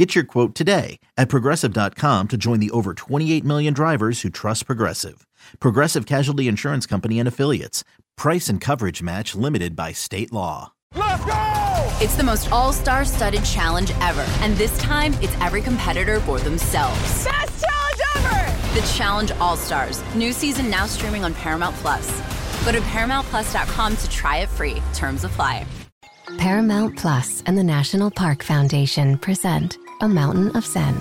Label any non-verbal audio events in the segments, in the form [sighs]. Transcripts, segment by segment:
Get your quote today at progressive.com to join the over 28 million drivers who trust Progressive. Progressive Casualty Insurance Company and Affiliates. Price and coverage match limited by state law. Let's go! It's the most all star studded challenge ever. And this time, it's every competitor for themselves. Best challenge ever! The Challenge All Stars. New season now streaming on Paramount Plus. Go to ParamountPlus.com to try it free. Terms apply. Paramount Plus and the National Park Foundation present A Mountain of Zen.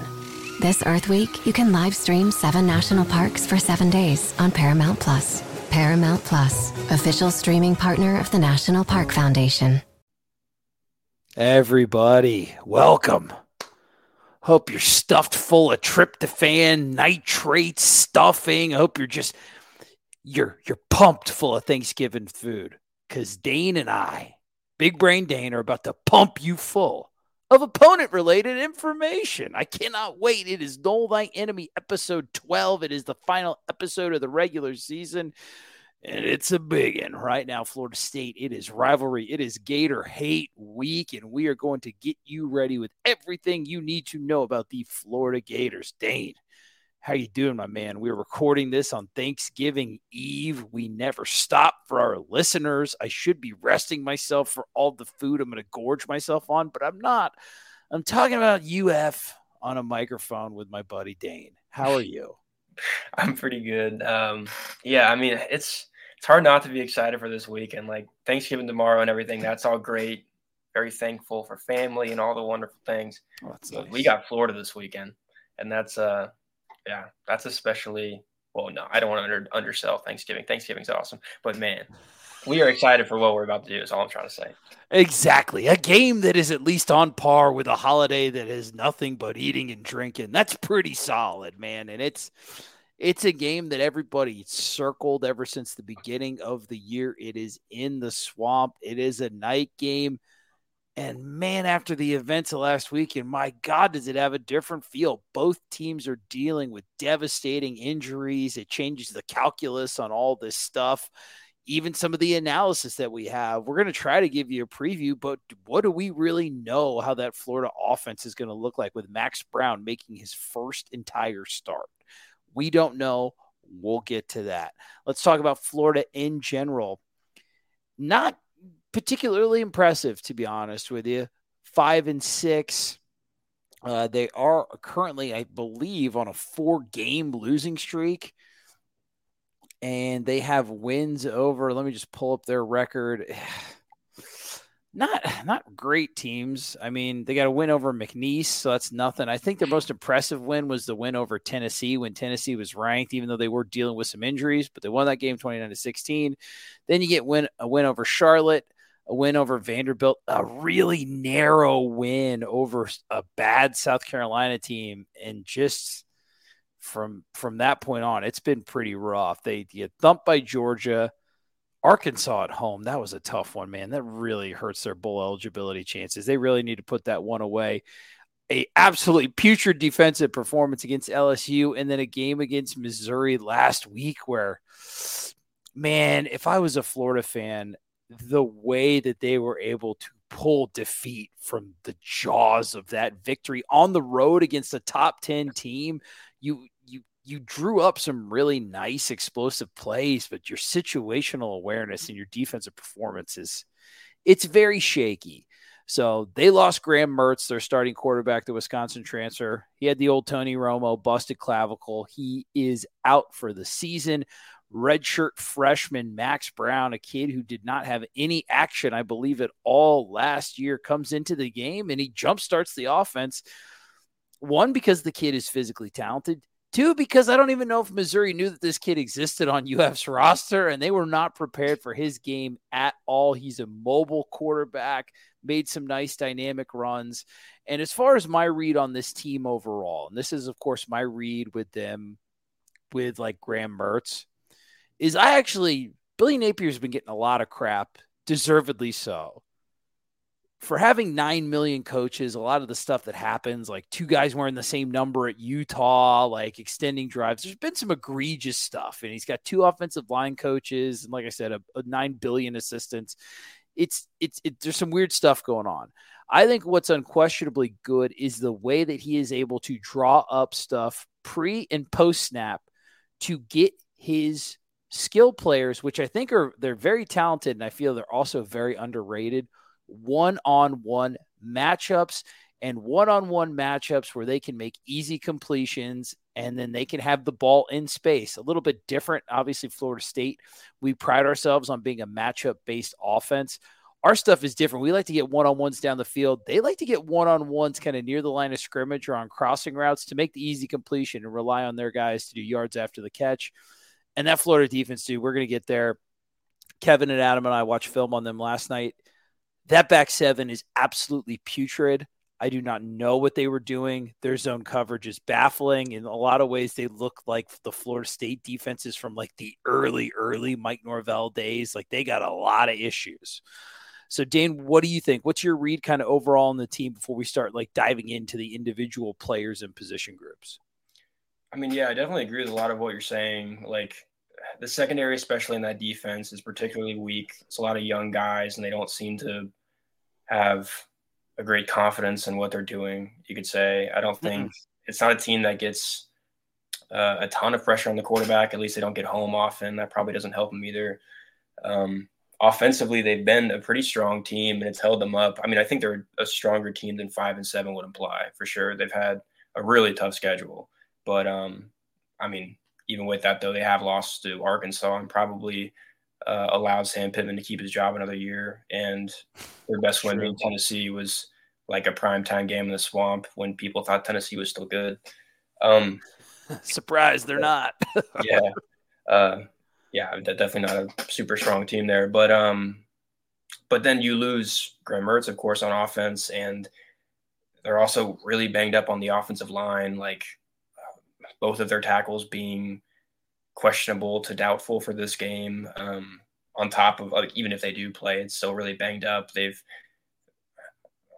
This Earth Week, you can live stream seven national parks for seven days on Paramount Plus. Paramount Plus, official streaming partner of the National Park Foundation. Everybody, welcome. Hope you're stuffed full of tryptophan, nitrate stuffing. Hope you're just you're you're pumped full of Thanksgiving food. Cause Dane and I, Big Brain Dane, are about to pump you full of opponent related information. I cannot wait. It is Nole Thy Enemy episode 12. It is the final episode of the regular season. And it's a big one right now, Florida State. It is rivalry. It is Gator hate week, and we are going to get you ready with everything you need to know about the Florida Gators. Dane, how you doing, my man? We're recording this on Thanksgiving Eve. We never stop for our listeners. I should be resting myself for all the food I'm going to gorge myself on, but I'm not. I'm talking about UF on a microphone with my buddy Dane. How are you? [laughs] I'm pretty good. Um, yeah, I mean, it's it's hard not to be excited for this weekend. Like Thanksgiving tomorrow and everything, that's all great. Very thankful for family and all the wonderful things. Oh, nice. We got Florida this weekend, and that's uh, yeah, that's especially. Well, no, I don't want to under, undersell Thanksgiving. Thanksgiving's awesome, but man, we are excited for what we're about to do. Is all I'm trying to say. Exactly. A game that is at least on par with a holiday that is nothing but eating and drinking. That's pretty solid, man. And it's it's a game that everybody circled ever since the beginning of the year. It is in the swamp. It is a night game. And man, after the events of last weekend, my God, does it have a different feel? Both teams are dealing with devastating injuries. It changes the calculus on all this stuff, even some of the analysis that we have. We're going to try to give you a preview, but what do we really know how that Florida offense is going to look like with Max Brown making his first entire start? We don't know. We'll get to that. Let's talk about Florida in general. Not particularly impressive, to be honest with you. Five and six. Uh, they are currently, I believe, on a four game losing streak. And they have wins over, let me just pull up their record. [sighs] not not great teams. I mean, they got a win over McNeese, so that's nothing. I think their most impressive win was the win over Tennessee when Tennessee was ranked, even though they were dealing with some injuries, but they won that game 29 to 16. Then you get win a win over Charlotte, a win over Vanderbilt, a really narrow win over a bad South Carolina team, and just from from that point on, it's been pretty rough. They get thumped by Georgia Arkansas at home, that was a tough one, man. That really hurts their bowl eligibility chances. They really need to put that one away. A absolutely putrid defensive performance against LSU, and then a game against Missouri last week where, man, if I was a Florida fan, the way that they were able to pull defeat from the jaws of that victory on the road against a top 10 team, you you you drew up some really nice explosive plays, but your situational awareness and your defensive performance is it's very shaky. So they lost Graham Mertz, their starting quarterback, the Wisconsin transfer. He had the old Tony Romo busted clavicle. He is out for the season. Redshirt freshman Max Brown, a kid who did not have any action, I believe, at all last year, comes into the game and he jumpstarts the offense. One, because the kid is physically talented. Two, because I don't even know if Missouri knew that this kid existed on [laughs] UF's roster and they were not prepared for his game at all. He's a mobile quarterback, made some nice dynamic runs. And as far as my read on this team overall, and this is, of course, my read with them with like Graham Mertz, is I actually Billy Napier's been getting a lot of crap, deservedly so. For having 9 million coaches, a lot of the stuff that happens, like two guys wearing the same number at Utah, like extending drives, there's been some egregious stuff. And he's got two offensive line coaches, and like I said, a, a 9 billion assistants. It's, it's, it, there's some weird stuff going on. I think what's unquestionably good is the way that he is able to draw up stuff pre and post snap to get his skill players, which I think are they're very talented, and I feel they're also very underrated. One on one matchups and one on one matchups where they can make easy completions and then they can have the ball in space. A little bit different. Obviously, Florida State, we pride ourselves on being a matchup based offense. Our stuff is different. We like to get one on ones down the field. They like to get one on ones kind of near the line of scrimmage or on crossing routes to make the easy completion and rely on their guys to do yards after the catch. And that Florida defense, dude, we're going to get there. Kevin and Adam and I watched film on them last night. That back seven is absolutely putrid. I do not know what they were doing. Their zone coverage is baffling. In a lot of ways, they look like the Florida State defenses from like the early, early Mike Norvell days. Like they got a lot of issues. So, Dane, what do you think? What's your read kind of overall on the team before we start like diving into the individual players and position groups? I mean, yeah, I definitely agree with a lot of what you're saying. Like, the secondary, especially in that defense, is particularly weak. It's a lot of young guys, and they don't seem to have a great confidence in what they're doing. You could say. I don't think mm-hmm. it's not a team that gets uh, a ton of pressure on the quarterback. At least they don't get home often. That probably doesn't help them either. Um, offensively, they've been a pretty strong team, and it's held them up. I mean, I think they're a stronger team than five and seven would imply for sure. They've had a really tough schedule, but um, I mean, even with that, though, they have lost to Arkansas and probably uh, allowed Sam Pittman to keep his job another year. And their best win in Tennessee was like a primetime game in the swamp when people thought Tennessee was still good. Um, [laughs] Surprise, they're not. [laughs] yeah. Uh, yeah, definitely not a super strong team there. But um, but then you lose Graham Mertz, of course, on offense, and they're also really banged up on the offensive line. Like both of their tackles being questionable to doubtful for this game. Um, on top of like, even if they do play, it's still really banged up. They've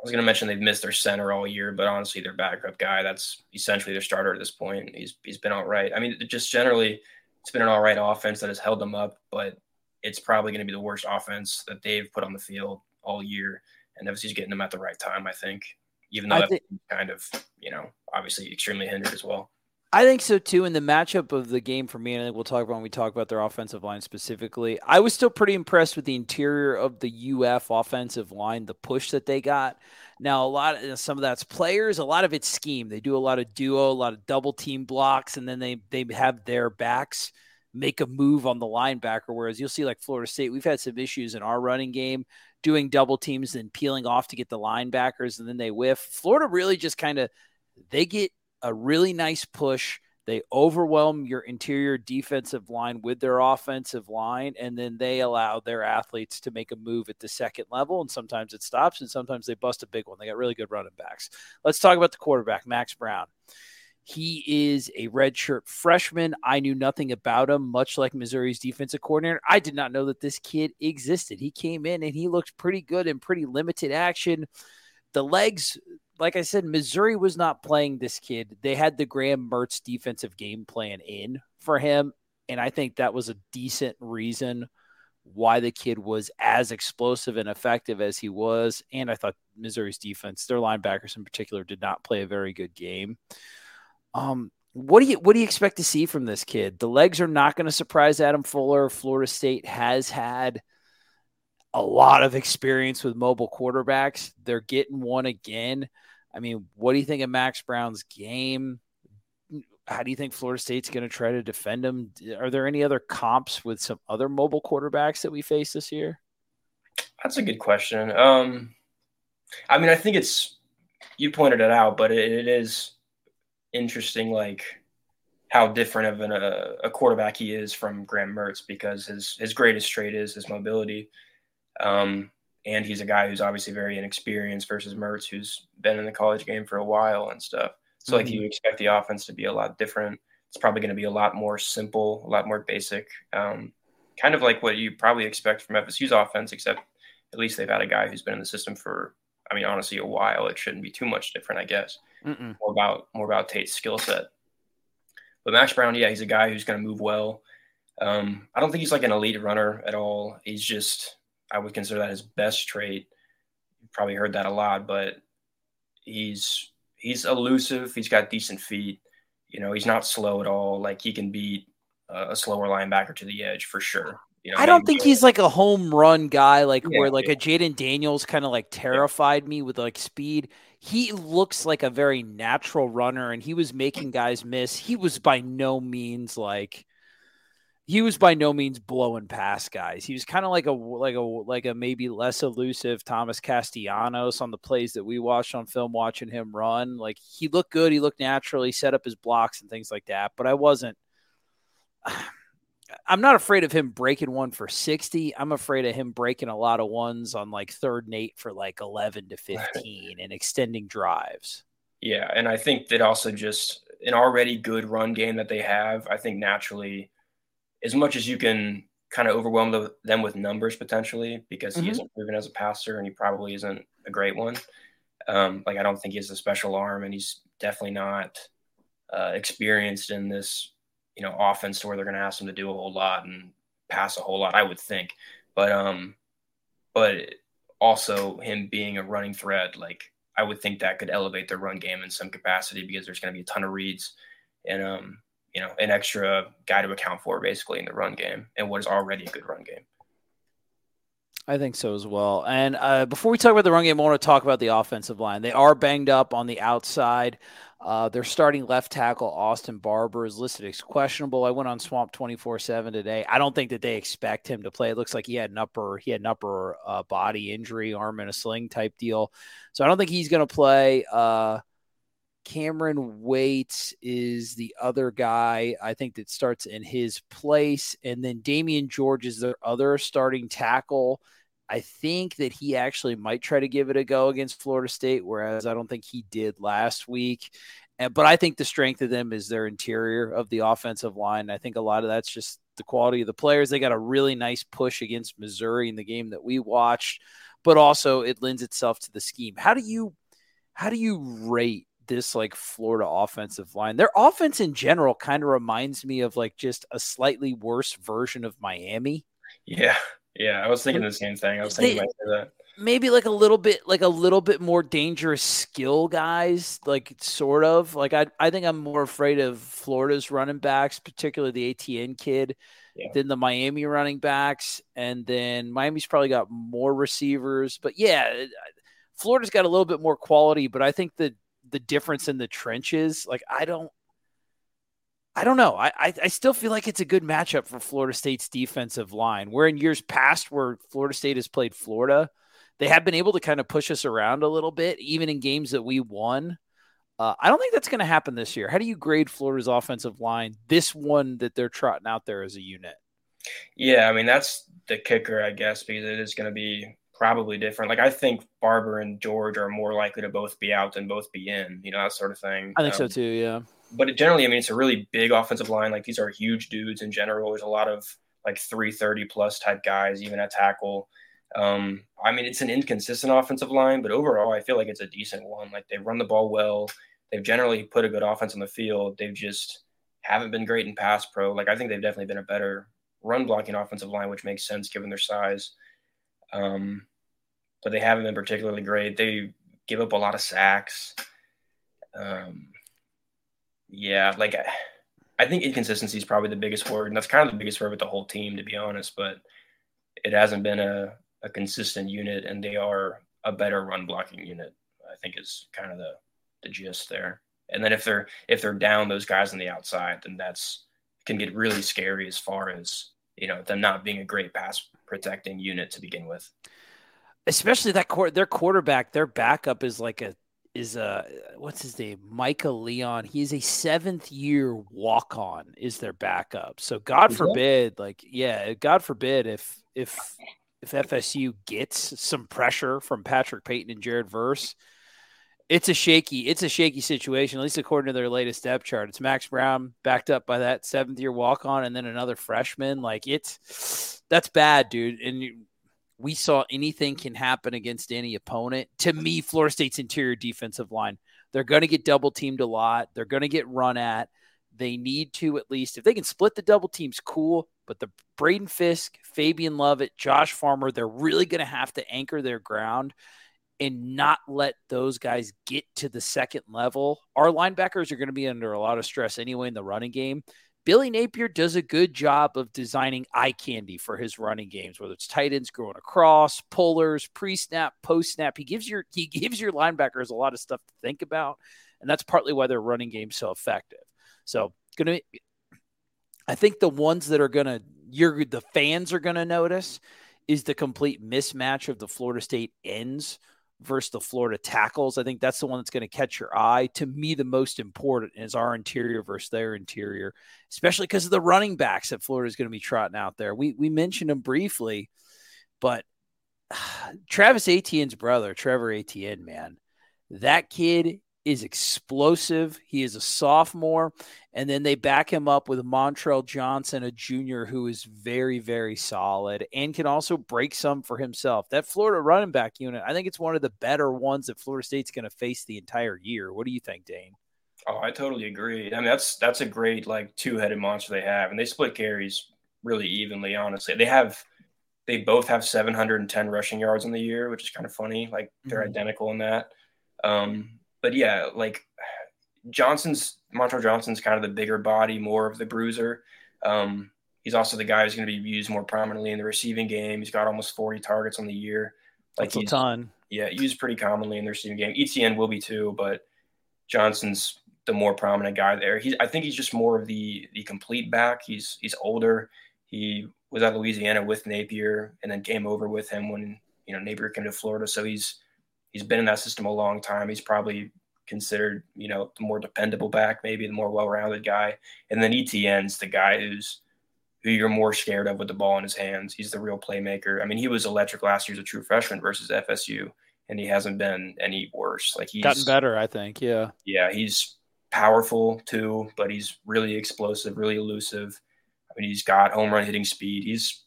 I was going to mention they've missed their center all year, but honestly, their backup guy that's essentially their starter at this point. He's he's been all right. I mean, just generally, it's been an all right offense that has held them up, but it's probably going to be the worst offense that they've put on the field all year. And FSU's getting them at the right time, I think, even though that's kind of you know obviously extremely hindered as well. I think so too. In the matchup of the game for me, and I think we'll talk about when we talk about their offensive line specifically. I was still pretty impressed with the interior of the UF offensive line, the push that they got. Now, a lot of some of that's players, a lot of it's scheme. They do a lot of duo, a lot of double team blocks, and then they they have their backs make a move on the linebacker. Whereas you'll see like Florida State, we've had some issues in our running game doing double teams and peeling off to get the linebackers, and then they whiff. Florida really just kind of they get a really nice push. They overwhelm your interior defensive line with their offensive line, and then they allow their athletes to make a move at the second level. And sometimes it stops, and sometimes they bust a big one. They got really good running backs. Let's talk about the quarterback, Max Brown. He is a redshirt freshman. I knew nothing about him, much like Missouri's defensive coordinator. I did not know that this kid existed. He came in and he looked pretty good in pretty limited action. The legs like I said, Missouri was not playing this kid. They had the Graham Mertz defensive game plan in for him. And I think that was a decent reason why the kid was as explosive and effective as he was. And I thought Missouri's defense, their linebackers in particular, did not play a very good game. Um, what do you what do you expect to see from this kid? The legs are not going to surprise Adam Fuller. Florida State has had a lot of experience with mobile quarterbacks. They're getting one again. I mean, what do you think of Max Brown's game? How do you think Florida State's going to try to defend him? Are there any other comps with some other mobile quarterbacks that we face this year? That's a good question. Um, I mean, I think it's you pointed it out, but it, it is interesting, like how different of an, a, a, quarterback he is from Graham Mertz because his his greatest trait is his mobility. Um, and he's a guy who's obviously very inexperienced versus Mertz, who's been in the college game for a while and stuff. So, mm-hmm. like, you expect the offense to be a lot different. It's probably going to be a lot more simple, a lot more basic, um, kind of like what you probably expect from FSU's offense, except at least they've had a guy who's been in the system for, I mean, honestly, a while. It shouldn't be too much different, I guess. Mm-mm. More about more about Tate's skill set. But Max Brown, yeah, he's a guy who's going to move well. Um, I don't think he's like an elite runner at all. He's just, I would consider that his best trait. You've probably heard that a lot, but he's he's elusive. He's got decent feet. You know, he's not slow at all. Like he can beat a slower linebacker to the edge for sure. You know, I don't think he's like a home run guy, like yeah, where like yeah. a Jayden Daniels kind of like terrified yeah. me with like speed. He looks like a very natural runner, and he was making guys miss. He was by no means like he was by no means blowing past guys. He was kind of like a like a like a maybe less elusive Thomas Castellanos on the plays that we watched on film watching him run. Like he looked good, he looked natural, he set up his blocks and things like that, but I wasn't [sighs] I'm not afraid of him breaking one for 60. I'm afraid of him breaking a lot of ones on like third and 8 for like 11 to [laughs] 15 and extending drives. Yeah, and I think that also just an already good run game that they have, I think naturally as much as you can kind of overwhelm the, them with numbers potentially because mm-hmm. he isn't proven as a passer and he probably isn't a great one. Um, like I don't think he has a special arm and he's definitely not uh, experienced in this, you know, offense to where they're going to ask him to do a whole lot and pass a whole lot. I would think, but um, but also him being a running threat, like I would think that could elevate their run game in some capacity because there's going to be a ton of reads and um you know, an extra guy to account for basically in the run game and what is already a good run game. I think so as well. And uh, before we talk about the run game, I want to talk about the offensive line. They are banged up on the outside. Uh, their starting left tackle, Austin Barber, is listed as questionable. I went on Swamp 24 7 today. I don't think that they expect him to play. It looks like he had an upper, he had an upper uh, body injury, arm in a sling type deal. So I don't think he's going to play. Uh, Kamryn Waites is the other guy I think that starts in his place. And then Damieon George is their other starting tackle. I think that he actually might try to give it a go against Florida State, whereas I don't think he did last week. And, but I think the strength of them is their interior of the offensive line. I think a lot of that's just the quality of the players. They got a really nice push against Missouri in the game that we watched, but also it lends itself to the scheme. How do you how do you rate this like Florida offensive line. Their offense in general kind of reminds me of like just a slightly worse version of Miami. Yeah. Yeah. I was thinking the same thing. I was thinking they, that. Maybe like a little bit like a little bit more dangerous skill guys, like sort of. Like I I think I'm more afraid of Florida's running backs, particularly the Etienne kid. Yeah. than the Miami running backs. And then Miami's probably got more receivers. But yeah, Florida's got a little bit more quality, but I think that the difference in the trenches. Like I don't I don't know. I, I, I still feel like it's a good matchup for Florida State's defensive line. Where in years past, where Florida State has played Florida, they have been able to kind of push us around a little bit, even in games that we won. Uh, I don't think that's going to happen this year. How do you grade Florida's offensive line? This one that they're trotting out there as a unit. Yeah, I mean that's the kicker, I guess, because it is going to be probably different. Like I think Barber and George are more likely to both be out than both be in, you know, that sort of thing. I think um, so too, yeah. But it, generally, I mean, it's a really big offensive line. Like these are huge dudes in general. There's a lot of like 330 plus type guys, even at tackle. Um, I mean, it's an inconsistent offensive line, but overall, I feel like it's a decent one. Like they run the ball well. They've generally put a good offense on the field. They've just haven't been great in pass pro. Like I think they've definitely been a better run blocking offensive line, which makes sense given their size. Um, but they haven't been particularly great. They give up a lot of sacks. Um, yeah, like I, I think inconsistency is probably the biggest word, and that's kind of the biggest word with the whole team, to be honest. But it hasn't been a, a consistent unit, and they are a better run blocking unit. I think is kind of the the gist there. And then if they're if they're down those guys on the outside, then that's can get really scary as far as you know them not being a great pass protecting unit to begin with especially that court their quarterback their backup is like a is a what's his name Micah Leon He is a seventh year walk on is their backup so God forbid like yeah God forbid if if if FSU gets some pressure from Patrick Payton and Jared Verse It's a shaky, it's a shaky situation, at least according to their latest depth chart. It's Max Brown backed up by that seventh year walk on and then another freshman. Like it's that's bad, dude. And you, we saw anything can happen against any opponent. To me, Florida State's interior defensive line, they're going to get double teamed a lot. They're going to get run at. They need to at least, if they can split the double teams, cool. But the Braden Fisk, Fabian Lovett, Josh Farmer, they're really going to have to anchor their ground and not let those guys get to the second level. Our linebackers are going to be under a lot of stress anyway in the running game. Billy Napier does a good job of designing eye candy for his running games, whether it's tight ends going across, pullers, pre-snap, post-snap. He gives your he [laughs] gives your linebackers a lot of stuff to think about, and that's partly why their running game's so effective. So, gonna I think the ones that are gonna you're the fans are gonna notice is the complete mismatch of the Florida State ends versus the Florida tackles. I think that's the one that's going to catch your eye. To me, the most important is our interior versus their interior, especially because of the running backs that Florida is going to be trotting out there. We we mentioned them briefly, but [sighs] Travis Etienne's brother, Trevor Etienne, man, that kid is explosive. He is a sophomore. And then they back him up with Montrell Johnson, a junior who is very, very solid and can also break some for himself. That Florida running back unit, I think it's one of the better ones that Florida State's going to face the entire year. What do you think, Dane? Oh, I totally agree. I mean, that's that's a great like two-headed monster they have, and they split carries really evenly. Honestly, they have they both have 710 rushing yards in the year, which is kind of funny. Like they're mm-hmm. identical in that. Um, but yeah, like Johnson's Montrell Johnson's kind of the bigger body, more of the bruiser. Um, he's also the guy who's going to be used more prominently in the receiving game. He's got almost 40 targets on the year. Like That's he's, a ton. Yeah, used pretty commonly in the receiving game. Etienne will be too, but Johnson's the more prominent guy there. He, I think he's just more of the the complete back. He's he's older. He was at Louisiana with Napier, and then came over with him when you know Napier came to Florida. So he's he's been in that system a long time. He's probably considered, you know, the more dependable back, maybe the more well-rounded guy. And then Etienne's the guy who's who you're more scared of with the ball in his hands. He's the real playmaker. I mean, he was electric last year as a true freshman versus FSU, and he hasn't been any worse. Like he's gotten better, I think. Yeah. Yeah, he's powerful too, but he's really explosive, really elusive. I mean, he's got home run hitting speed. He's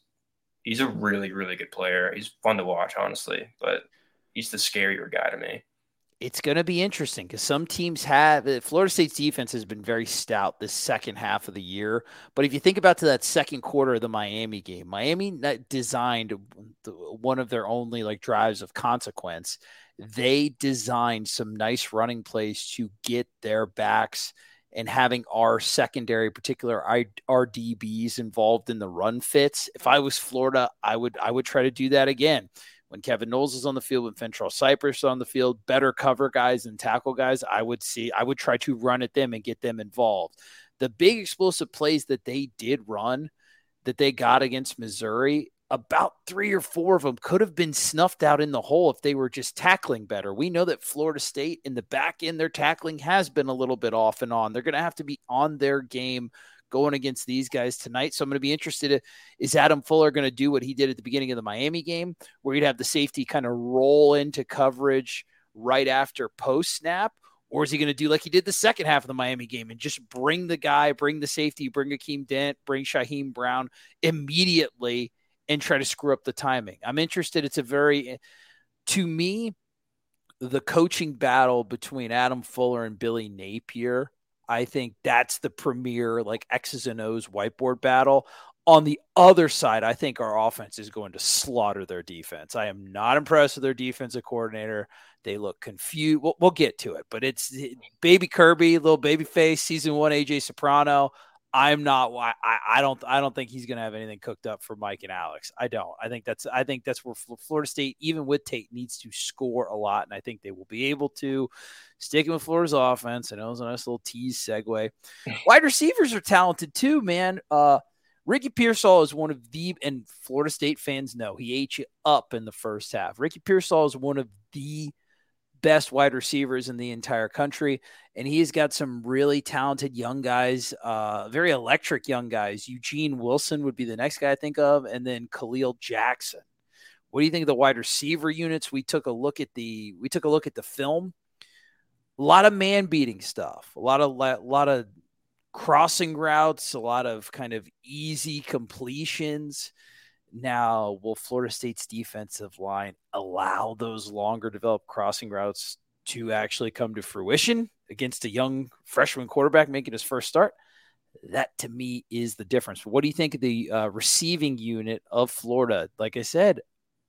he's a really, really good player. He's fun to watch, honestly, but he's the scarier guy to me it's going to be interesting because some teams have uh, Florida State's defense has been very stout this second half of the year. But if you think about to that second quarter of the Miami game, Miami designed one of their only like drives of consequence. They designed some nice running plays to get their backs and having our secondary, particular our DBs involved in the run fits. If I was Florida, I would I would try to do that again when Kevin Knowles is on the field, when Fentrell Cypress is on the field, better cover guys and tackle guys, I would see, I would try to run at them and get them involved. The big explosive plays that they did run that they got against Missouri, about three or four of them could have been snuffed out in the hole if they were just tackling better. We know that Florida State in the back end, their tackling has been a little bit off and on. They're going to have to be on their game going against these guys tonight. So I'm going to be interested. Is Adam Fuller going to do what he did at the beginning of the Miami game, where he'd have the safety kind of roll into coverage right after post snap? Or is he going to do like he did the second half of the Miami game and just bring the guy, bring the safety, bring Akeem Dent, bring Shyheim Brown immediately and try to screw up the timing? I'm interested. It's a very, to me, the coaching battle between Adam Fuller and Billy Napier I think that's the premier like X's and O's whiteboard battle. On the other side, I think our offense is going to slaughter their defense. I am not impressed with their defensive coordinator. They look confused. We'll, we'll get to it, but it's baby Kirby, little baby face, season one AJ Soprano. I'm not. I, I don't. I don't think he's going to have anything cooked up for Mike and Alex. I don't. I think that's. I think that's where Florida State, even with Tate, needs to score a lot, and I think they will be able to. Sticking with Florida's offense, I know it was a nice little tease segue. [laughs] Wide receivers are talented too, man. Uh, Ricky Pearsall is one of the, and Florida State fans know he ate you up in the first half. Ricky Pearsall is one of the best wide receivers in the entire country. And he's got some really talented young guys, uh, very electric young guys. Eugene Wilson would be the next guy I think of, and then Kahleil Jackson. What do you think of the wide receiver units? We took a look at the we took a look at the film a lot of man beating stuff, a lot of a lot of crossing routes, a lot of kind of easy completions. Now, will Florida State's defensive line allow those longer developed crossing routes to actually come to fruition against a young freshman quarterback making his first start? That to me is the difference. What do you think of the uh, receiving unit of Florida? Like I said,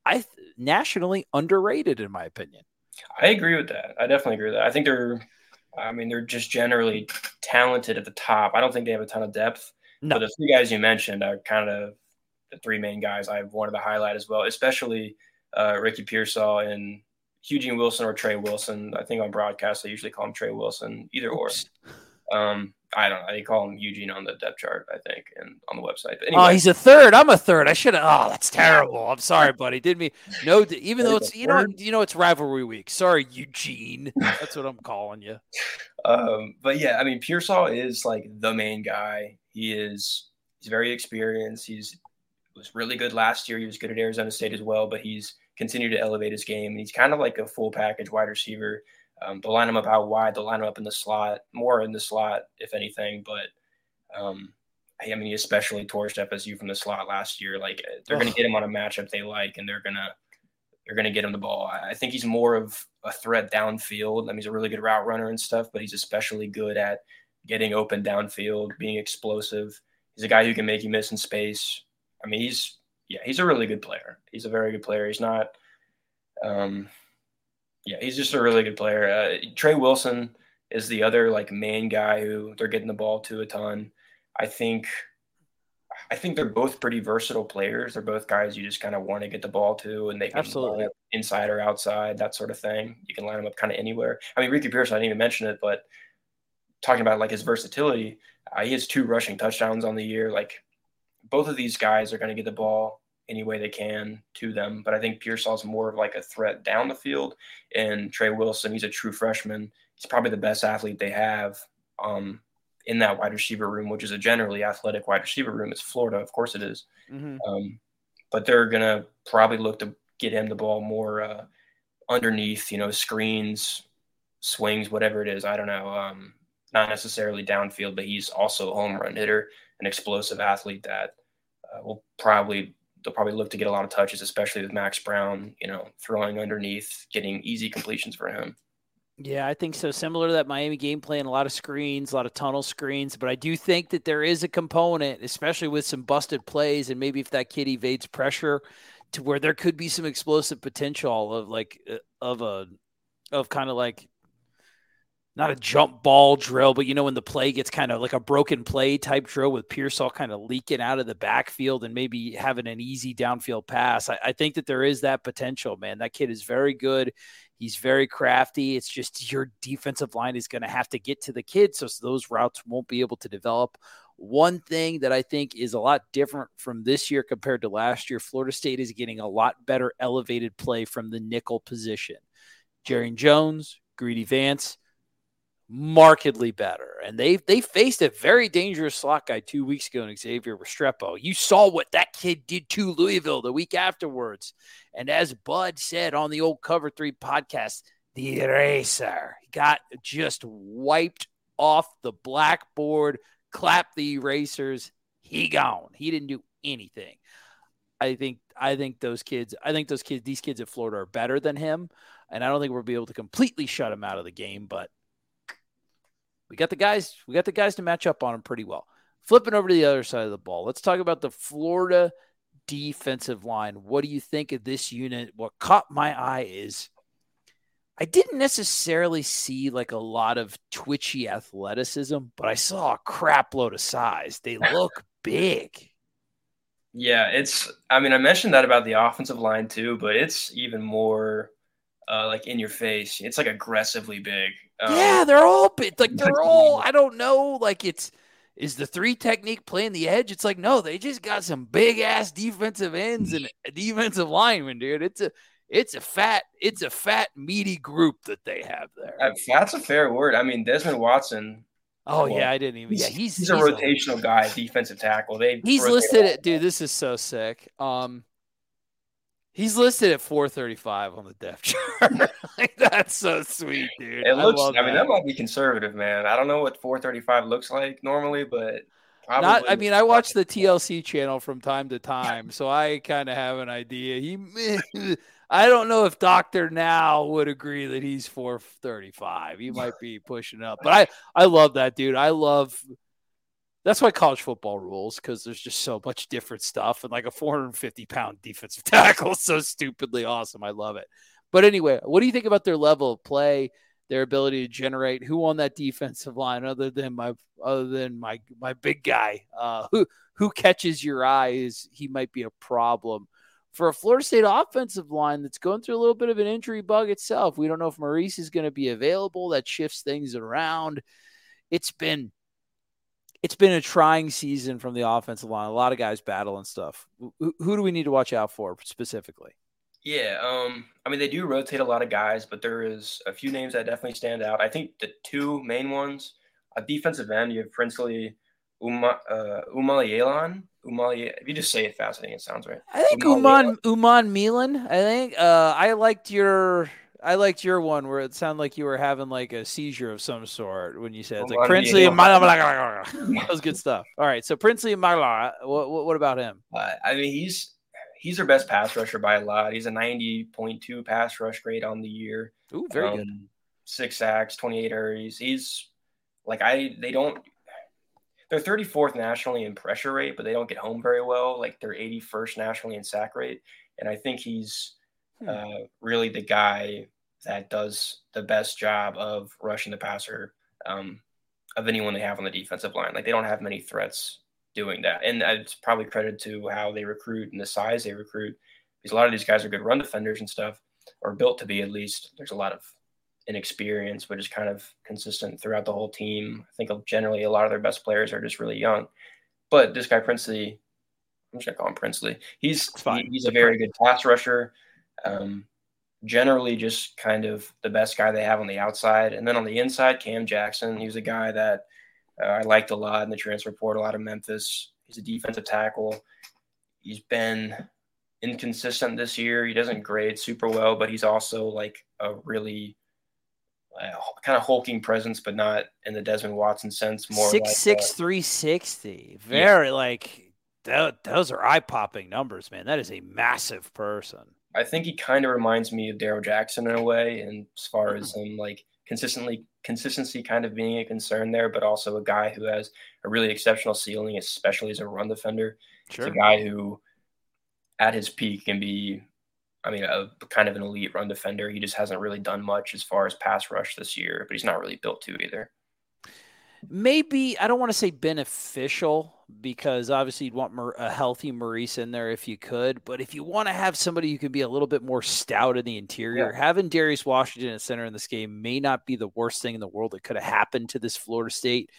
I th- nationally underrated in my opinion. I agree with that. I definitely agree with that. I think they're, I mean, they're just generally talented at the top. I don't think they have a ton of depth. No. But the three guys you mentioned are kind of the three main guys I wanted to highlight as well, especially uh, Ricky Pearsall and Eugene Wilson or Trey Wilson. I think on broadcast they usually call him Trey Wilson, either Oops. or. Um, I don't know. They call him Eugene on the depth chart, I think, and on the website. But anyway. Oh, he's a third. I'm a third. I should have. Oh, that's terrible. I'm sorry, [laughs] buddy. Did me no? Even though it's you know you know it's rivalry week. Sorry, Eugene. [laughs] That's what I'm calling you. Um, but yeah, I mean, Pearsall is like the main guy. He is. He's very experienced. He's was really good last year. He was good at Arizona State as well, but he's continued to elevate his game. And he's kind of like a full package wide receiver. Um, they'll line him up out wide. They'll line him up in the slot, more in the slot, if anything. But um, I mean, he especially torched FSU from the slot last year. Like they're going to get him on a matchup they like, and they're gonna they're going to get him the ball. I think he's more of a threat downfield. I mean, he's a really good route runner and stuff, but he's especially good at getting open downfield, being explosive. He's a guy who can make you miss in space. I mean, he's yeah, he's a really good player. He's a very good player. He's not. Um, yeah, he's just a really good player. Uh, Trey Wilson is the other like main guy who they're getting the ball to a ton. I think I think they're both pretty versatile players. They're both guys you just kind of want to get the ball to, and they can absolutely inside or outside, that sort of thing. You can line them up kind of anywhere. I mean, Ricky Pearsall, I didn't even mention it, but talking about like his versatility, uh, he has two rushing touchdowns on the year. Like both of these guys are going to get the ball any way they can to them. But I think Pearsall's more of like a threat down the field. And Trey Wilson, he's a true freshman. He's probably the best athlete they have um, in that wide receiver room, which is a generally athletic wide receiver room. It's Florida, of course it is. Mm-hmm. Um, but they're going to probably look to get him the ball more uh, underneath, you know, screens, swings, whatever it is. I don't know. Um, not necessarily downfield, but he's also a home run hitter, an explosive athlete that uh, will probably they'll probably look to get a lot of touches, especially with Max Brown, you know, throwing underneath, getting easy completions for him. Yeah, I think so. Similar to that Miami game plan, a lot of screens, a lot of tunnel screens. But I do think that there is a component, especially with some busted plays, and maybe if that kid evades pressure, to where there could be some explosive potential of like uh, of a of kind of like not a jump ball drill, but you know, when the play gets kind of like a broken play type drill with Pearsall kind of leaking out of the backfield and maybe having an easy downfield pass. I, I, think that there is that potential, man. That kid is very good. He's very crafty. It's just your defensive line is going to have to get to the kid, so those routes won't be able to develop. One thing that I think is a lot different from this year compared to last year, Florida State is getting a lot better elevated play from the nickel position. Jarrian Jones, Greedy Vance markedly better. And they they faced a very dangerous slot guy two weeks ago in Xavier Restrepo. You saw what that kid did to Louisville the week afterwards. And as Bud said on the old Cover Three podcast, the eraser got just wiped off the blackboard, clapped the erasers. He gone. He didn't do anything. I think I think those kids I think those kids these kids at Florida are better than him. And I don't think we'll be able to completely shut him out of the game, but we got the guys. We got the guys to match up on him pretty well. Flipping over to the other side of the ball, let's talk about the Florida defensive line. What do you think of this unit? What caught my eye is I didn't necessarily see like a lot of twitchy athleticism, but I saw a crap load of size. They [laughs] look big. Yeah, it's. I mean, I mentioned that about the offensive line too, but it's even more uh, like in your face. It's like aggressively big. Um, yeah, they're all big. Like [laughs] they're all. I don't know. Like it's is the three technique playing the edge. It's like no, they just got some big ass defensive ends and [laughs] defensive linemen, dude. It's a it's a fat it's a fat meaty group that they have there. Uh, fat's a fair word. I mean, Desmond Watson. Oh well, yeah, I didn't even. Yeah, he's he's, he's a rotational a, guy, defensive tackle. They he's listed it, dude. This is so sick. Um, He's listed at 435 on the depth chart. [laughs] like, that's so sweet, dude. It looks. I, I, mean, that might be conservative, man. I don't know what 435 looks like normally, but not. I mean, I watch the TLC channel from time to time, so I kind of have an idea. He, [laughs] I don't know if Doctor Now would agree that he's 435. He might be pushing up, but I, I love that dude. I love that's why college football rules because there's just so much different stuff and like a 450 pound defensive [laughs] tackle so stupidly awesome. I love it. But anyway, what do you think about their level of play, their ability to generate? Who on that defensive line other than my other than my my big guy? Uh, who who catches your eye is he might be a problem for a Florida State offensive line that's going through a little bit of an injury bug itself. We don't know if Maurice is going to be available. That shifts things around. It's been it's been a trying season from the offensive line. A lot of guys battle and stuff. Who, who do we need to watch out for specifically? Yeah, um, I mean they do rotate a lot of guys, but there is a few names that definitely stand out. I think the two main ones, a defensive end, you have Princely Uma, uh, Umanmielen. Umali, if you just say it fast, I think it sounds right. I think Uman Uman Milan. I think uh, I liked your I liked your one where it sounded like you were having like a seizure of some sort when you said it's like Princely and That was good stuff. All right, so Princely and Magla, what, what, what about him? Uh, I mean, he's he's their best pass rusher by a lot. He's a ninety point two pass rush grade on the year. Ooh, very um, good. Six sacks, twenty eight hurries. He's like I they don't they're 34th nationally in pressure rate, but they don't get home very well. Like they're 81st nationally in sack rate, and I think he's hmm. uh, really the guy that does the best job of rushing the passer um, of anyone they have on the defensive line. Like they don't have many threats doing that, and it's probably credit to how they recruit and the size they recruit. Because a lot of these guys are good run defenders and stuff, or built to be at least. There's a lot of inexperience, but is kind of consistent throughout the whole team. I think generally a lot of their best players are just really young. But this guy Princely, I'm just gonna call him Princely. He's he, he's a very good pass rusher. Um, generally just kind of the best guy they have on the outside. And then on the inside, Cam Jackson. He was a guy that uh, I liked a lot in the transfer portal out of Memphis. He's a defensive tackle. He's been inconsistent this year. He doesn't grade super well, but he's also like a really uh, kind of hulking presence, but not in the Desmond Watson sense. More six like, six uh, three sixty. Very yeah. like those are eye popping numbers, man. That is a massive person. I think he kind of reminds me of Darrell Jackson in a way, and as far mm-hmm. as him like consistently consistency kind of being a concern there, but also a guy who has a really exceptional ceiling, especially as a run defender. Sure. It's a guy who, at his peak, can be, I mean, a kind of an elite run defender. He just hasn't really done much as far as pass rush this year, but he's not really built to either maybe I don't want to say beneficial because obviously you'd want a healthy Maurice in there if you could, but if you want to have somebody who can be a little bit more stout in the interior, yeah. having Darius Washington at center in this game may not be the worst thing in the world that could have happened to this Florida State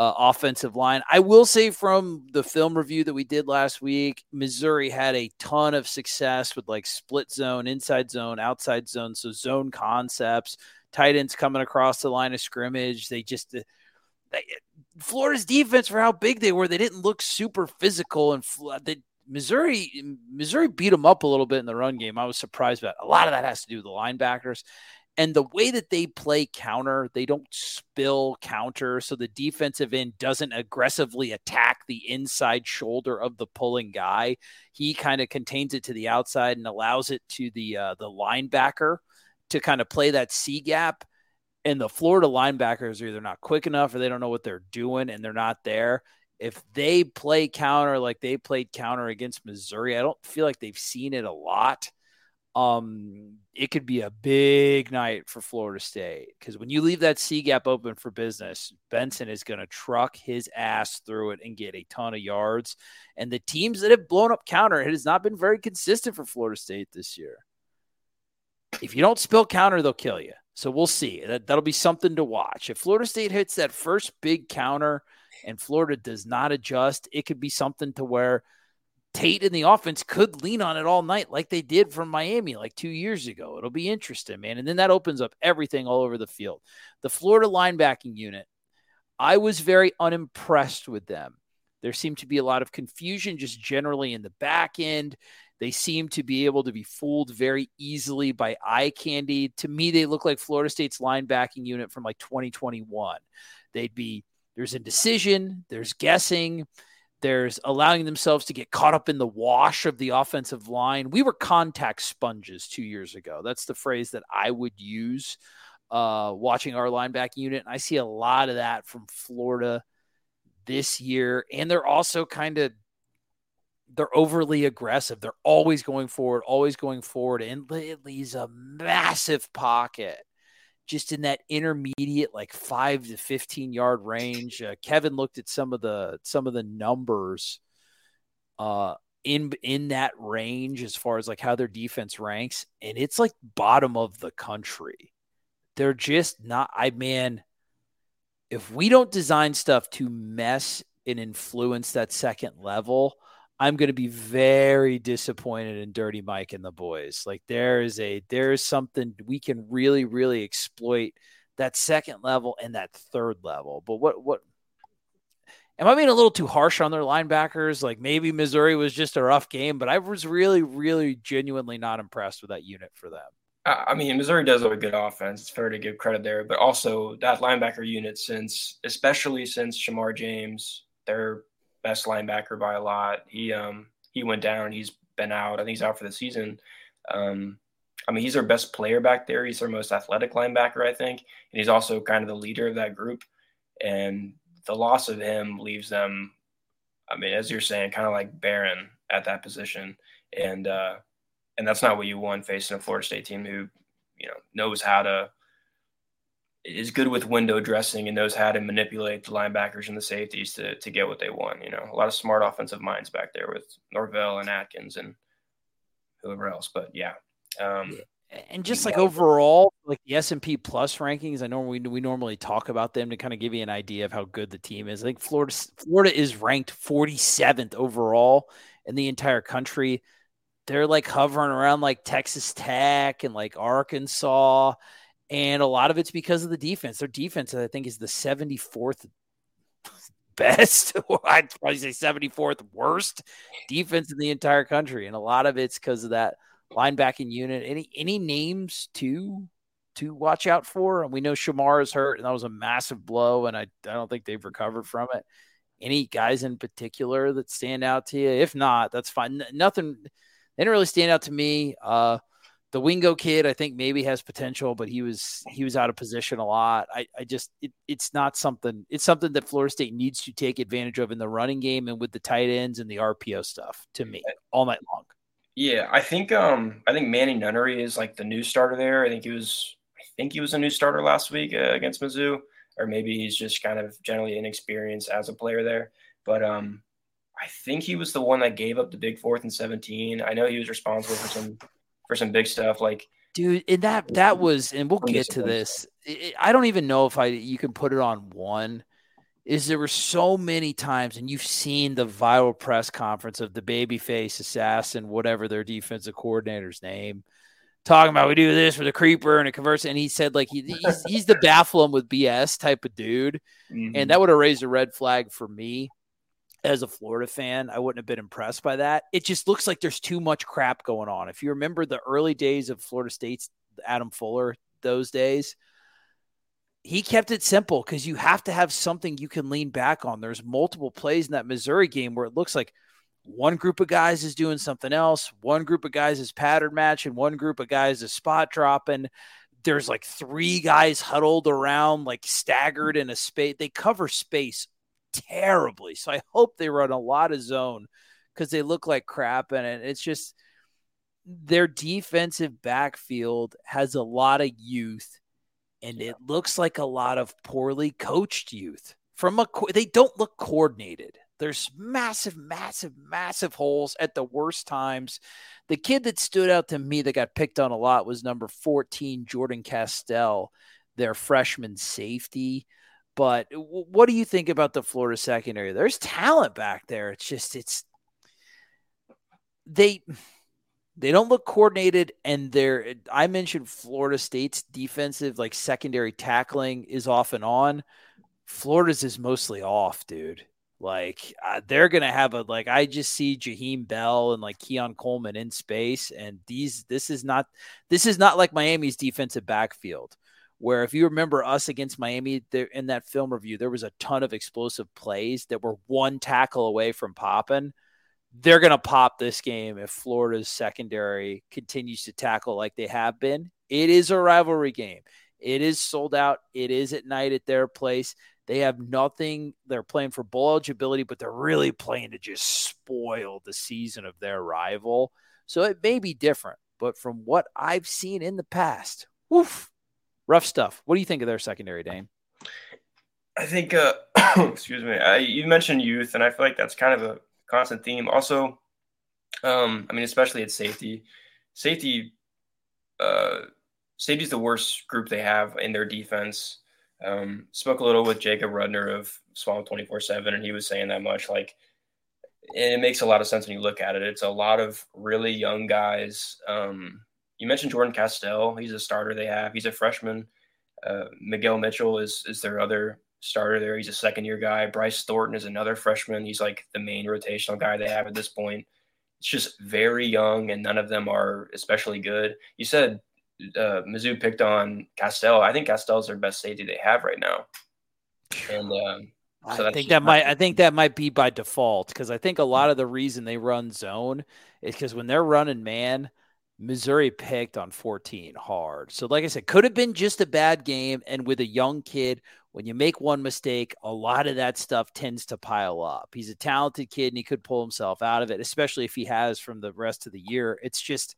uh, offensive line. I will say from the film review that we did last week, Missouri had a ton of success with like split zone, inside zone, outside zone, so zone concepts, tight ends coming across the line of scrimmage. They just Florida's defense for how big they were, they didn't look super physical, and they, Missouri Missouri beat them up a little bit in the run game. I was surprised about a lot of that has to do with the linebackers and the way that they play counter. They don't spill counter, so the defensive end doesn't aggressively attack the inside shoulder of the pulling guy. He kind of contains it to the outside and allows it to the uh, the linebacker to kind of play that C gap and the Florida linebackers are either not quick enough or they don't know what they're doing and they're not there. If they play counter like they played counter against Missouri, I don't feel like they've seen it a lot. Um, it could be a big night for Florida State because when you leave that C gap open for business, Benson is going to truck his ass through it and get a ton of yards. And the teams that have blown up counter, it has not been very consistent for Florida State this year. If you don't spill counter, they'll kill you. So we'll see. That, that'll be something to watch. If Florida State hits that first big counter and Florida does not adjust, it could be something to where Tate and the offense could lean on it all night like they did from Miami like two years ago. It'll be interesting, man. And then that opens up everything all over the field. The Florida linebacking unit, I was very unimpressed with them. There seemed to be a lot of confusion just generally in the back end. They seem to be able to be fooled very easily by eye candy. To me, they look like Florida State's linebacking unit from like 2021. They'd be there's indecision, there's guessing, there's allowing themselves to get caught up in the wash of the offensive line. We were contact sponges two years ago. That's the phrase that I would use uh, watching our linebacking unit. And I see a lot of that from Florida this year. And they're also kind of they're overly aggressive. They're always going forward, always going forward, and it leaves a massive pocket just in that intermediate, like five to fifteen yard range. Uh, Kevin looked at some of the some of the numbers uh, in in that range as far as like how their defense ranks, and it's like bottom of the country. They're just not. I man, if we don't design stuff to mess and influence that second level I'm going to be very disappointed in Dirty Mike and the boys. Like there is a there is something we can really really exploit that second level and that third level. But what what am I being a little too harsh on their linebackers? Like maybe Missouri was just a rough game, but I was really really genuinely not impressed with that unit for them. I mean, Missouri does have a good offense. It's fair to give credit there, but also that linebacker unit, since especially since Shemar James, they're best linebacker by a lot. He um he went down. He's been out. I think he's out for the season. Um, I mean, he's our best player back there. He's our most athletic linebacker, I think, and he's also kind of the leader of that group. And the loss of him leaves them, I mean, as you're saying, kind of like barren at that position. And uh, and that's not what you want facing a Florida State team who, you know, knows how to is good with window dressing and knows how to manipulate the linebackers and the safeties to, to get what they want. You know, a lot of smart offensive minds back there with Norvell and Atkins and whoever else. But yeah. Um, and just like overall, like the S and P Plus rankings, I know we we normally talk about them to kind of give you an idea of how good the team is. I think Florida Florida is ranked 47th overall in the entire country. They're like hovering around like Texas Tech and like Arkansas and a lot of it's because of the defense. Their defense, I think, is the 74th [laughs] best. [laughs] I'd probably say 74th worst defense in the entire country. And a lot of it's because of that linebacking unit. Any any names to to watch out for? And we know Shemar is hurt, and that was a massive blow, and I, I don't think they've recovered from it. Any guys in particular that stand out to you? If not, that's fine. Nothing they didn't really stand out to me. Uh the Wingo kid, I think maybe has potential, but he was he was out of position a lot. I, I just it, it's not something it's something that Florida State needs to take advantage of in the running game and with the tight ends and the RPO stuff to me all night long. Yeah, I think um I think Manny Nunnery is like the new starter there. I think he was I think he was a new starter last week uh, against Mizzou, or maybe he's just kind of generally inexperienced as a player there. But um I think he was the one that gave up the big fourth and seventeen. I know he was responsible for some for some big stuff. Like, dude, and that that was, and we'll get to this. I don't even know if I you can put it on one. Is there were so many times, and you've seen the viral press conference of the babyface assassin, whatever their defensive coordinator's name, talking about we do this with a creeper and a converse, and he said like he, he's, he's the baffle him with BS type of dude, mm-hmm. and that would have raised a red flag for me as a Florida fan, I wouldn't have been impressed by that. It just looks like there's too much crap going on. If you remember the early days of Florida State's Adam Fuller, those days, he kept it simple because you have to have something you can lean back on. There's multiple plays in that Missouri game where it looks like one group of guys is doing something else, one group of guys is pattern matching, one group of guys is spot dropping. There's like three guys huddled around, like staggered in a space. They cover space terribly. So I hope they run a lot of zone because they look like crap. And it's just their defensive backfield has a lot of youth and it looks like a lot of poorly coached youth from a they don't look coordinated there's massive massive massive holes at the worst times the kid that stood out to me that got picked on a lot was number 14 jordan castell their freshman safety but what do you think about the Florida secondary? There's talent back there. It's just it's they they don't look coordinated and they're I mentioned Florida State's defensive like secondary tackling is off and on. Florida's is mostly off, dude. Like uh, they're gonna have a like I just see Jaheim Bell and like Keon Coleman in space, and these this is not this is not like Miami's defensive backfield. Where if you remember us against Miami there in that film review, there was a ton of explosive plays that were one tackle away from popping. They're gonna pop this game if Florida's secondary continues to tackle like they have been. It is a rivalry game. It is sold out. It is at night at their place. They have nothing. They're playing for bowl eligibility, but they're really playing to just spoil the season of their rival. So it may be different, but from what I've seen in the past, woof, rough stuff. What do you think of their secondary, Dane? I think, uh, [clears throat] excuse me, I, you mentioned youth, and I feel like that's kind of a constant theme. Also, um, I mean, especially at safety, safety, uh, safety is the worst group they have in their defense. Um, spoke a little with Jacob Rudner of Swamp 24 7, and he was saying that much. Like, and it makes a lot of sense when you look at it. It's a lot of really young guys. Um, you mentioned Jordan Castell. He's a starter they have. He's a freshman. Uh, Miguel Mitchell is is their other starter there. He's a second year guy. Bryce Thornton is another freshman. He's like the main rotational guy they have at this point. It's just very young, and none of them are especially good. You said uh, Mizzou picked on Castell. I think Castell's their best safety they have right now. And um, so I think that might I think that might be by default because I think a lot of the reason they run zone is because when they're running man, Missouri picked on 14 hard. So like I said, could have been just a bad game. And with a young kid, when you make one mistake, a lot of that stuff tends to pile up. He's a talented kid and he could pull himself out of it, especially if he has from the rest of the year. It's just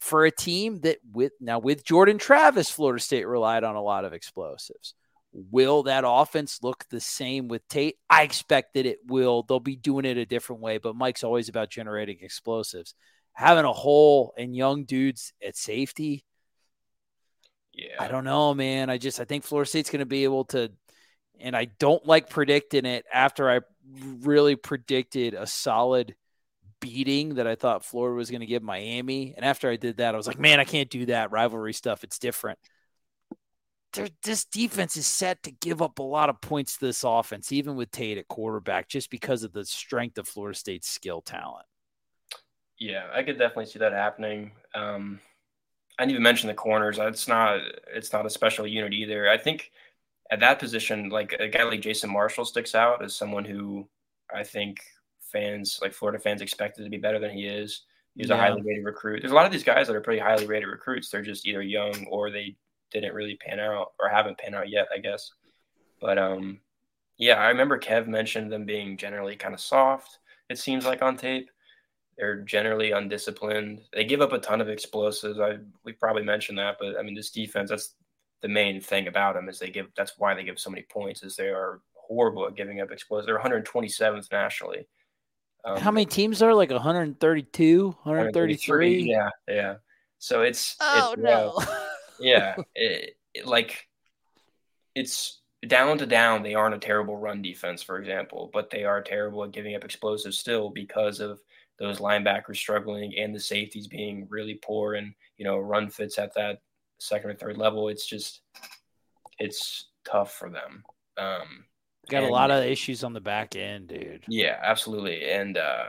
for a team that with now with Jordan Travis, Florida State relied on a lot of explosives. Will that offense look the same with Tate? I expect that it will. They'll be doing it a different way, but Mike's always about generating explosives. Having a hole in young dudes at safety. Yeah. I don't know, man. I just I think Florida State's going to be able to and I don't like predicting it after I really predicted a solid beating that I thought Florida was going to give Miami. And after I did that, I was like, man, I can't do that. Rivalry stuff, it's different. They're, this defense is set to give up a lot of points to this offense, even with Tate at quarterback, just because of the strength of Florida State's skill talent. Yeah, I could definitely see that happening. Um, I didn't even mention the corners. It's not it's not a special unit either. I think at that position, like a guy like Jason Marshall sticks out as someone who I think fans, like Florida fans, expected to be better than he is. He's yeah. a highly rated recruit. There's a lot of these guys that are pretty highly rated recruits. They're just either young or they didn't really pan out or haven't panned out yet, I guess. But um, yeah, I remember Kev mentioned them being generally kind of soft. It seems like on tape, they're generally undisciplined. They give up a ton of explosives. I we probably mentioned that, but I mean, this defense that's the main thing about them is they give. That's why they give so many points. Is they are horrible at giving up explosives. They're 127th nationally. Um, How many teams are like 132, 133? Yeah, yeah. So it's oh it's, no, uh, yeah, [laughs] it, it, like it's down to down. They aren't a terrible run defense, for example, but they are terrible at giving up explosives still because of those linebackers struggling and the safeties being really poor and you know run fits at that second or third level. It's just it's tough for them. Um, Got and, a lot of issues on the back end, dude. Yeah, absolutely. And uh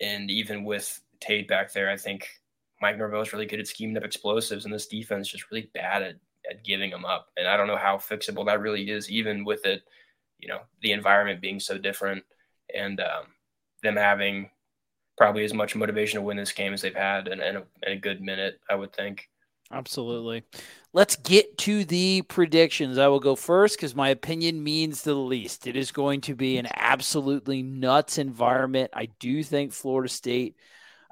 and even with Tate back there, I think Mike Norvell is really good at scheming up explosives, and this defense is just really bad at, at giving them up. And I don't know how fixable that really is, even with it, you know, the environment being so different and um, them having probably as much motivation to win this game as they've had in, in, a, in a good minute, I would think. Absolutely. Let's get to the predictions. I will go first because my opinion means the least. It is going to be an absolutely nuts environment. I do think Florida State,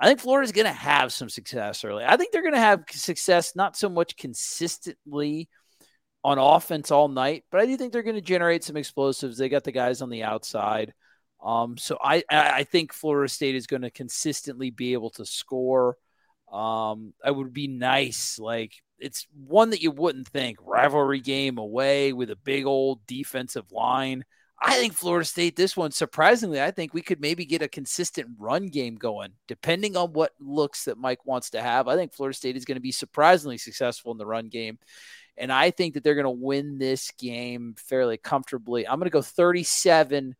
I think Florida is going to have some success early. I think they're going to have success not so much consistently on offense all night, but I do think they're going to generate some explosives. They got the guys on the outside. Um, so I, I think Florida State is going to consistently be able to score. Um, it would be nice. Like it's one that you wouldn't think rivalry game away with a big old defensive line. I think Florida State, this one, surprisingly, I think we could maybe get a consistent run game going, depending on what looks that Mike wants to have. I think Florida State is going to be surprisingly successful in the run game. And I think that they're going to win this game fairly comfortably. I'm going to go 37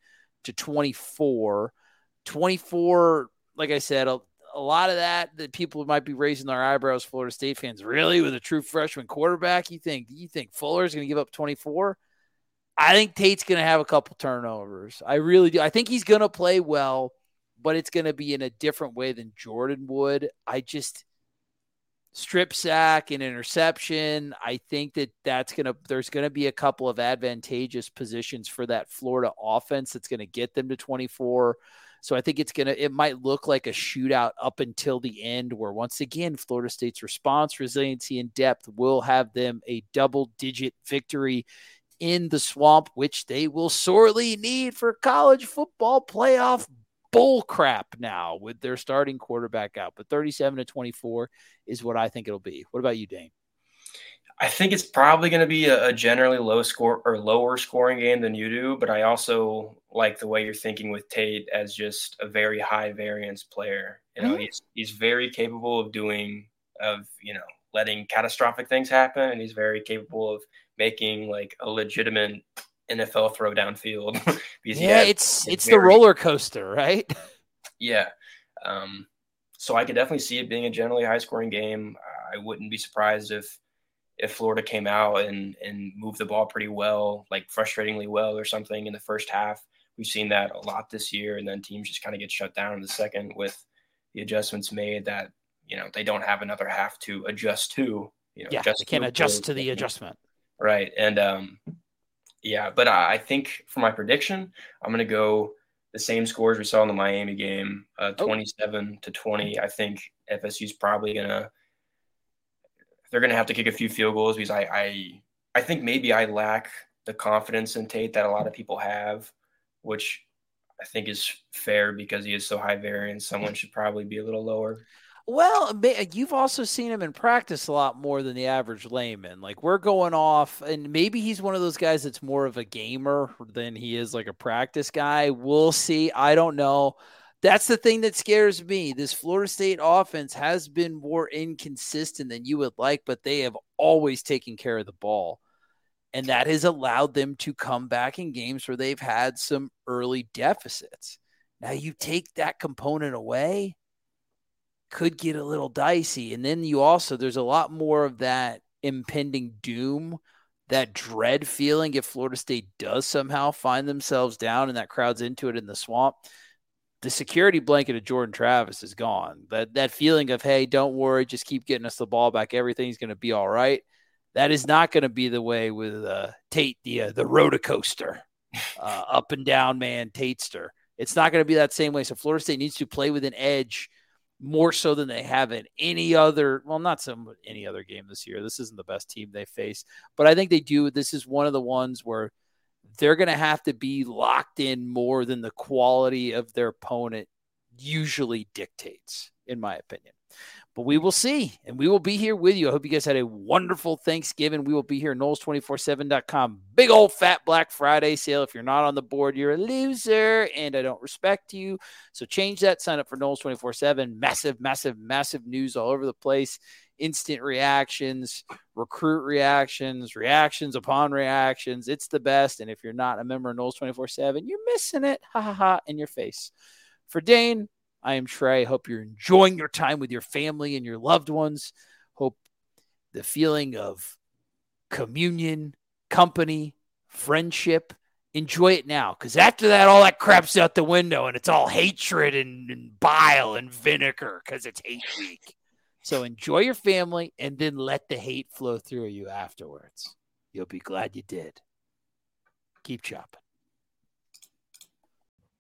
to 24. 24, like I said, a, a lot of that that people might be raising their eyebrows, Florida State fans. Really, with a true freshman quarterback, you think Do you think Fuller's going to give up 24? I think Tate's going to have a couple turnovers. I really do. I think he's going to play well, but it's going to be in a different way than Jordan would. I just strip sack and interception. I think that that's going to, there's going to be a couple of advantageous positions for that Florida offense that's going to get them to 24. So I think it's going to, it might look like a shootout up until the end, where once again, Florida State's response, resiliency, and depth will have them a double digit victory in the swamp, which they will sorely need for college football playoff bull crap now with their starting quarterback out. But 37 to 24 is what I think it'll be. What about you, Dane? I think it's probably going to be a, a, generally low score or lower scoring game than you do, but I also like the way you're thinking with Tate as just a very high variance player. You know, mm-hmm. he's he's very capable of doing of you know letting catastrophic things happen, and he's very capable of making like a legitimate NFL throw downfield. [laughs] yeah, it's it's very, the roller coaster, right? [laughs] Yeah. Um, so I could definitely see it being a generally high scoring game. I wouldn't be surprised if if Florida came out and and moved the ball pretty well, like frustratingly well or something in the first half. We've seen that a lot this year, and then teams just kind of get shut down in the second with the adjustments made that you know they don't have another half to adjust to. You know, yeah, they can't adjust to the adjustment. Right, and um, yeah, but I think for my prediction, I'm going to go the same scores we saw in the Miami game, uh, 27 oh. to 20. I think FSU's probably going to they're going to have to kick a few field goals because I, I I think maybe I lack the confidence in Tate that a lot of people have, which I think is fair because he is so high variance. Someone should probably be a little lower. Well, you've also seen him in practice a lot more than the average layman. Like we're going off, and maybe he's one of those guys that's more of a gamer than he is like a practice guy. We'll see. I don't know. That's the thing that scares me. This Florida State offense has been more inconsistent than you would like, but they have always taken care of the ball. And that has allowed them to come back in games where they've had some early deficits. Now you take that component away could get a little dicey. And then you also, there's a lot more of that impending doom, that dread feeling if Florida State does somehow find themselves down and that crowd's into it in the swamp. The security blanket of Jordan Travis is gone. That that feeling of hey, don't worry, just keep getting us the ball back. Everything's going to be all right. That is not going to be the way with uh, Tate, the uh, the roller coaster, [laughs] uh, up and down man, Tatester. It's not going to be that same way. So Florida State needs to play with an edge more so than they have in any other well not some any other game this year. This isn't the best team they face but i think they do. This is one of the ones where they're going to have to be locked in more than the quality of their opponent usually dictates in my opinion but we will see, and we will be here with you. I hope you guys had a wonderful Thanksgiving. We will be here, Noles247.com. Big old fat Black Friday sale. If you're not on the board, you're a loser, and I don't respect you. So change that. Sign up for Noles 24 7. Massive, massive, massive news all over the place. Instant reactions, recruit reactions, reactions upon reactions. It's the best. And if you're not a member of Noles 24 7, you're missing it. Ha ha ha in your face. For Dane, I am Trey. Hope you're enjoying your time with your family and your loved ones. Hope the feeling of communion, company, friendship, enjoy it now. Because after that, all that crap's out the window and it's all hatred and, and bile and vinegar because it's hate week. So enjoy your family and then let the hate flow through you afterwards. You'll be glad you did. Keep chopping.